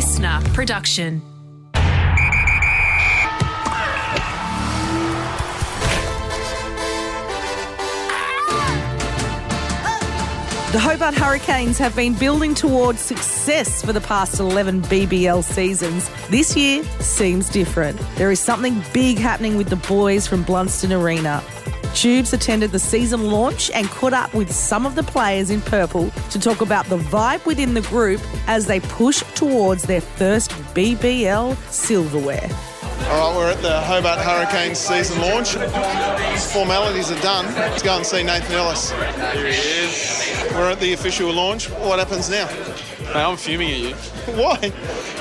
listener production. The Hobart Hurricanes have been building towards success for the past 11 BBL seasons. This year seems different. There is something big happening with the boys from Blundstone Arena. Tubes attended the season launch and caught up with some of the players in purple to talk about the vibe within the group as they push towards their first BBL silverware. All right, we're at the Hobart Hurricanes season launch. Formalities are done. Let's go and see Nathan Ellis. Here he is. We're at the official launch. What happens now? Mate, I'm fuming at you. Why?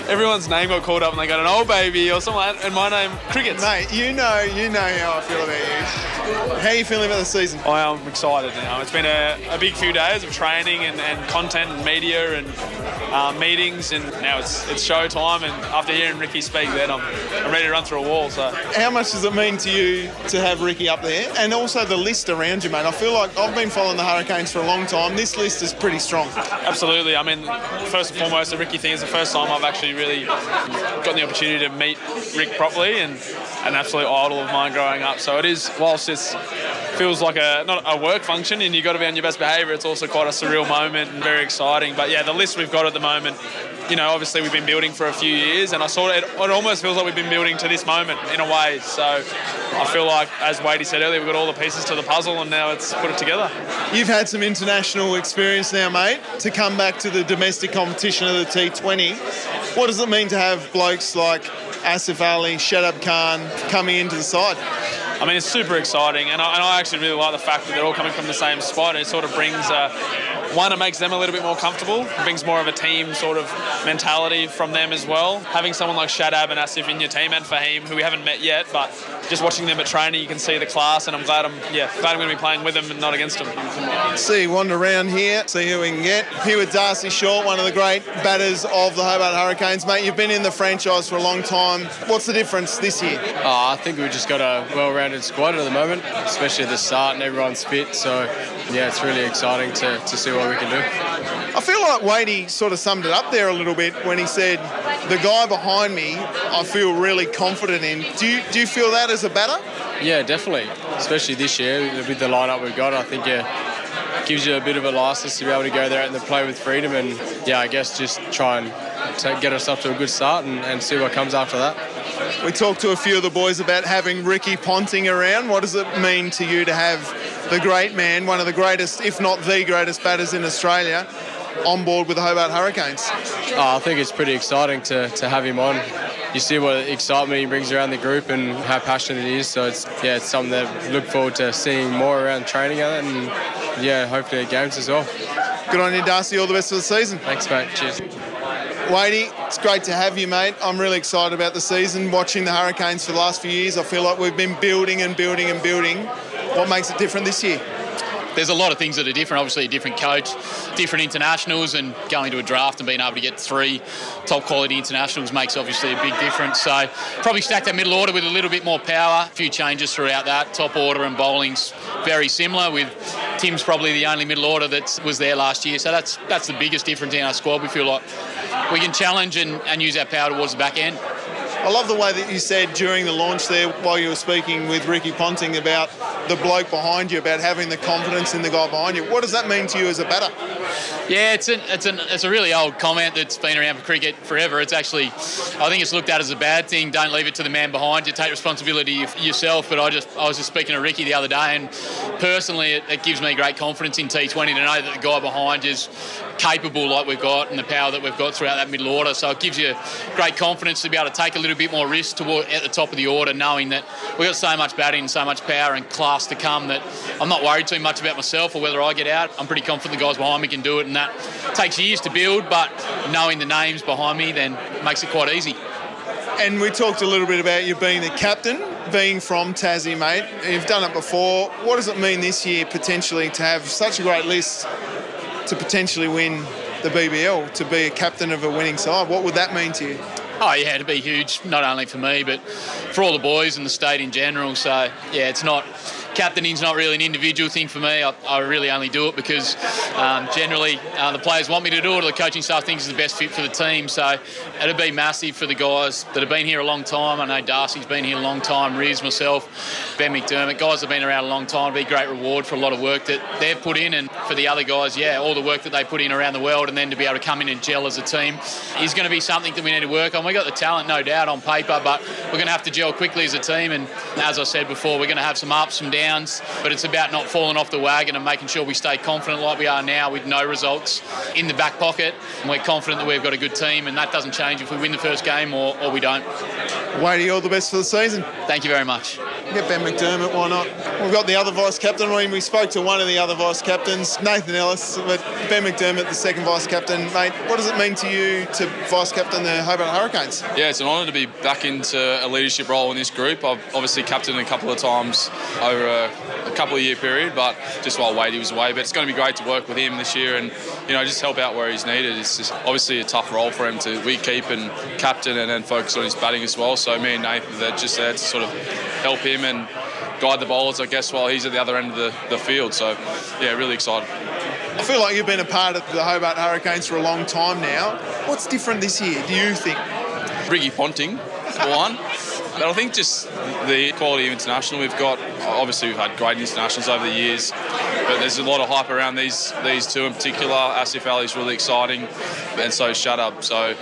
Everyone's name got called up and they got an old baby or something like that, and my name, Crickets. Mate, you know, you know how I feel about you. How are you feeling about the season? I am excited now. It's been a, a big few days of training and, and content and media and uh, meetings, and now it's it's show time. And after hearing Ricky speak, then I'm, I'm ready to run through a wall. So How much does it mean to you to have Ricky up there? And also the list around you, mate. I feel like I've been following the Hurricanes for a long time. This list is pretty strong. absolutely. I mean, first and foremost, the Ricky thing is the first time I've actually really gotten the opportunity to meet Rick properly, and an absolute idol of mine growing up. So it is, whilst it's feels like a not a work function and you've got to be on your best behaviour, it's also quite a surreal moment and very exciting. But yeah, the list we've got at the moment, you know, obviously we've been building for a few years, and I saw it. It almost feels like we've been building to this moment in a way. So I feel like, as Wadey said earlier, we've got all the pieces to the puzzle, and now it's put it together. You've had some international experience now, mate, to come back to the domestic competition of the T20. What does it mean to have blokes like Asif Ali, Shadab Khan coming into the side? I mean, it's super exciting, and I, and I actually really like the fact that they're all coming from the same spot. It sort of brings uh, one, it makes them a little bit more comfortable. It brings more of a team sort of mentality from them as well. Having someone like Shadab and Asif in your team, and Fahim, who we haven't met yet, but just watching them at training, you can see the class, and I'm glad I'm yeah glad I'm going to be playing with them and not against them. See, wander around here, see who we can get. Here with Darcy Short, one of the great batters of the Hobart Hurricanes. Mate, you've been in the franchise for a long time. What's the difference this year? Oh, I think we've just got a well-rounded squad at the moment, especially at the start, and everyone's fit. So, yeah, it's really exciting to, to see what we can do. I feel like Wadey sort of summed it up there a little bit when he said, "The guy behind me, I feel really confident in." Do you do you feel that as a batter? Yeah, definitely. Especially this year with the lineup we've got, I think yeah, gives you a bit of a license to be able to go there and play with freedom. And yeah, I guess just try and to get ourselves to a good start and, and see what comes after that. We talked to a few of the boys about having Ricky Ponting around. What does it mean to you to have the great man, one of the greatest, if not the greatest batters in Australia, on board with the Hobart Hurricanes? Oh, I think it's pretty exciting to, to have him on. You see what excitement he brings around the group and how passionate he is. So it's yeah, it's something that I look forward to seeing more around training at it and yeah, hopefully at games as well. Good on you, Darcy. All the best for the season. Thanks, mate. Cheers. Wadey, it's great to have you, mate. I'm really excited about the season. Watching the Hurricanes for the last few years, I feel like we've been building and building and building. What makes it different this year? there's a lot of things that are different. Obviously, a different coach, different internationals, and going to a draft and being able to get three top quality internationals makes obviously a big difference. So, probably stack that middle order with a little bit more power. A few changes throughout that. Top order and bowling's very similar. With Tim's probably the only middle order that was there last year. So that's that's the biggest difference in our squad. We feel like we can challenge and, and use our power towards the back end. I love the way that you said during the launch there, while you were speaking with Ricky Ponting about the bloke behind you, about having the confidence in the guy behind you. What does that mean to you as a batter? Yeah, it's an, it's an it's a really old comment that's been around for cricket forever. It's actually, I think it's looked at as a bad thing. Don't leave it to the man behind you. Take responsibility yourself. But I just I was just speaking to Ricky the other day, and personally, it, it gives me great confidence in T20 to know that the guy behind is capable like we've got and the power that we've got throughout that middle order. So it gives you great confidence to be able to take a little bit more risk toward at the top of the order, knowing that we've got so much batting, and so much power and class to come that I'm not worried too much about myself or whether I get out. I'm pretty confident the guys behind me can do it, and that takes years to build, but knowing the names behind me then makes it quite easy. And we talked a little bit about you being the captain, being from Tassie, mate. You've done it before. What does it mean this year potentially to have such a great list to potentially win the BBL, to be a captain of a winning side? What would that mean to you? Oh yeah, to be huge, not only for me but for all the boys and the state in general. So yeah, it's not captaining's not really an individual thing for me. I, I really only do it because um, generally uh, the players want me to do it, or the coaching staff thinks it's the best fit for the team. So it'd be massive for the guys that have been here a long time. I know Darcy's been here a long time, Riz, myself, Ben McDermott, guys have been around a long time. It'd be a great reward for a lot of work that they've put in, and for the other guys, yeah, all the work that they put in around the world, and then to be able to come in and gel as a team is going to be something that we need to work on. We got the talent, no doubt, on paper, but we're going to have to gel quickly as a team. And as I said before, we're going to have some ups, some downs, but it's about not falling off the wagon and making sure we stay confident like we are now with no results in the back pocket. And we're confident that we've got a good team, and that doesn't change if we win the first game or, or we don't. Wadey, all the best for the season. Thank you very much. Get Ben McDermott, why not? We've got the other vice captain. I mean, we spoke to one of the other vice captains, Nathan Ellis, but Ben McDermott, the second vice captain. Mate, what does it mean to you to vice captain the Hobart Hurricanes? Yeah, it's an honour to be back into a leadership role in this group. I've obviously captained a couple of times over a, a couple of year period, but just while Wadey was away. But it's going to be great to work with him this year and you know just help out where he's needed. It's just obviously a tough role for him to we keep and captain and then focus on his batting as well. So me and Nathan they're just there to sort of help him and guide the bowlers, I guess, while he's at the other end of the, the field. So, yeah, really excited. I feel like you've been a part of the Hobart Hurricanes for a long time now. What's different this year, do you think? Ricky Ponting, one. But I think just the quality of international we've got. Obviously, we've had great internationals over the years, but there's a lot of hype around these these two in particular. Asif Ali is really exciting, and so Shadab. So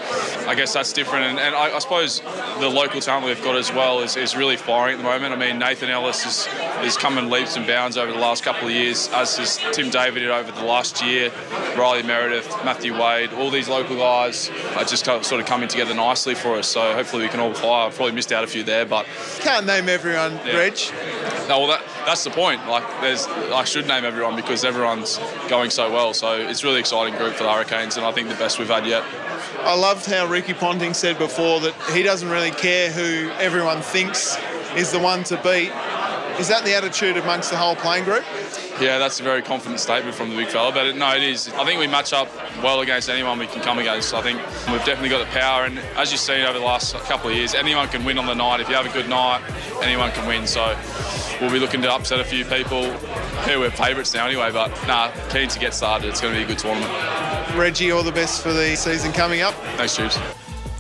I guess that's different. And, and I, I, suppose the local talent we've got as well is, is really firing at the moment. I mean, Nathan Ellis is, is coming leaps and bounds over the last couple of years, as has Tim David over the last year. Riley Meredith, Matthew Wade, all these local guys are just sort of coming together nicely for us. So hopefully we can all fire. I've probably missed out a few there, but can't name everyone, yeah. Reg. No, well that, that's the point. Like, there's I should name everyone because everyone's going so well. So it's really exciting group for the Hurricanes, and I think the best we've had yet. I loved how Ricky Ponting said before that he doesn't really care who everyone thinks is the one to beat. Is that the attitude amongst the whole playing group? Yeah, that's a very confident statement from the big fella. But no, it is. I think we match up well against anyone we can come against. I think we've definitely got the power. And as you've seen over the last couple of years, anyone can win on the night. If you have a good night, anyone can win. So we'll be looking to upset a few people. Here we're favourites now anyway. But nah, keen to get started. It's going to be a good tournament. Reggie, all the best for the season coming up. Thanks, Tubes.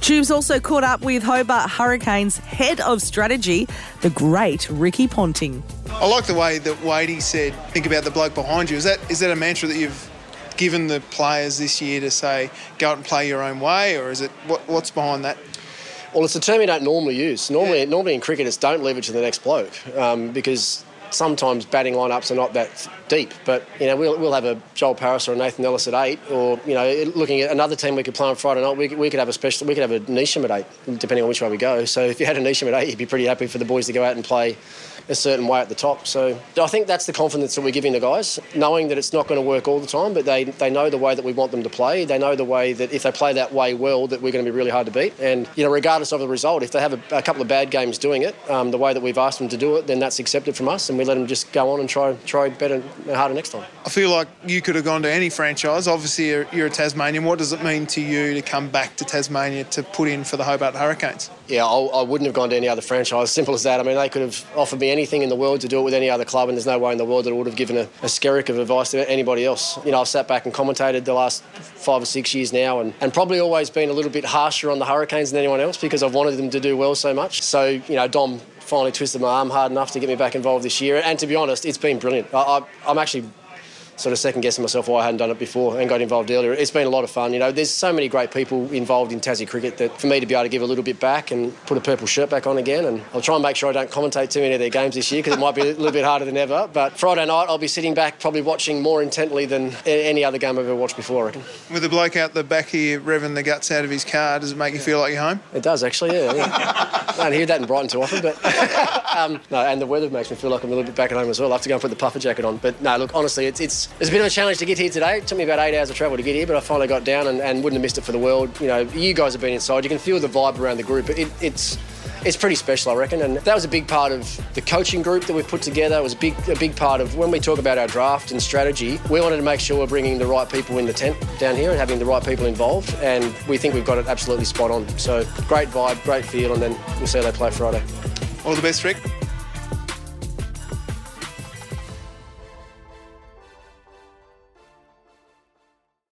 Tubes also caught up with Hobart Hurricanes head of strategy, the great Ricky Ponting. I like the way that Wadey said, think about the bloke behind you. Is that is that a mantra that you've given the players this year to say, go out and play your own way, or is it what, what's behind that? Well, it's a term you don't normally use. Normally, yeah. normally in cricket, it's don't leave it to the next bloke um, because sometimes batting lineups are not that deep. But you know, we'll, we'll have a Joel Paris or a Nathan Ellis at eight, or you know, looking at another team we could play on Friday night, we, we could have a special, we could have a Neesham at eight, depending on which way we go. So if you had a Neesham at eight, you'd be pretty happy for the boys to go out and play a certain way at the top. So I think that's the confidence that we're giving the guys, knowing that it's not going to work all the time, but they, they know the way that we want them to play. They know the way that if they play that way well, that we're going to be really hard to beat. And, you know, regardless of the result, if they have a, a couple of bad games doing it, um, the way that we've asked them to do it, then that's accepted from us and we let them just go on and try, try better and harder next time. I feel like you could have gone to any franchise. Obviously, you're, you're a Tasmanian. What does it mean to you to come back to Tasmania to put in for the Hobart Hurricanes? Yeah, I, I wouldn't have gone to any other franchise. Simple as that. I mean, they could have offered me anything in the world to do it with any other club, and there's no way in the world that I would have given a, a skerrick of advice to anybody else. You know, I've sat back and commentated the last five or six years now, and, and probably always been a little bit harsher on the Hurricanes than anyone else because I've wanted them to do well so much. So, you know, Dom finally twisted my arm hard enough to get me back involved this year, and to be honest, it's been brilliant. I, I, I'm actually sort of second guessing myself why I hadn't done it before and got involved earlier. It's been a lot of fun. You know, there's so many great people involved in Tassie cricket that for me to be able to give a little bit back and put a purple shirt back on again, and I'll try and make sure I don't commentate too many of their games this year because it might be a little bit harder than ever. But Friday night I'll be sitting back probably watching more intently than any other game I've ever watched before. I reckon. With the bloke out the back here revving the guts out of his car, does it make you feel like you're home? It does actually. Yeah. yeah. I don't hear that in Brighton too often, but um, no. And the weather makes me feel like I'm a little bit back at home as well. I have to go and put the puffer jacket on. But no, look, honestly, it's it's, it's a bit of a challenge to get here today. It took me about eight hours of travel to get here, but I finally got down and, and wouldn't have missed it for the world. You know, you guys have been inside. You can feel the vibe around the group. It, it's it's pretty special, I reckon. And that was a big part of the coaching group that we've put together. It was a big, a big part of when we talk about our draft and strategy. We wanted to make sure we're bringing the right people in the tent down here and having the right people involved. And we think we've got it absolutely spot on. So great vibe, great feel, and then we'll see how they play Friday. All the best, Rick.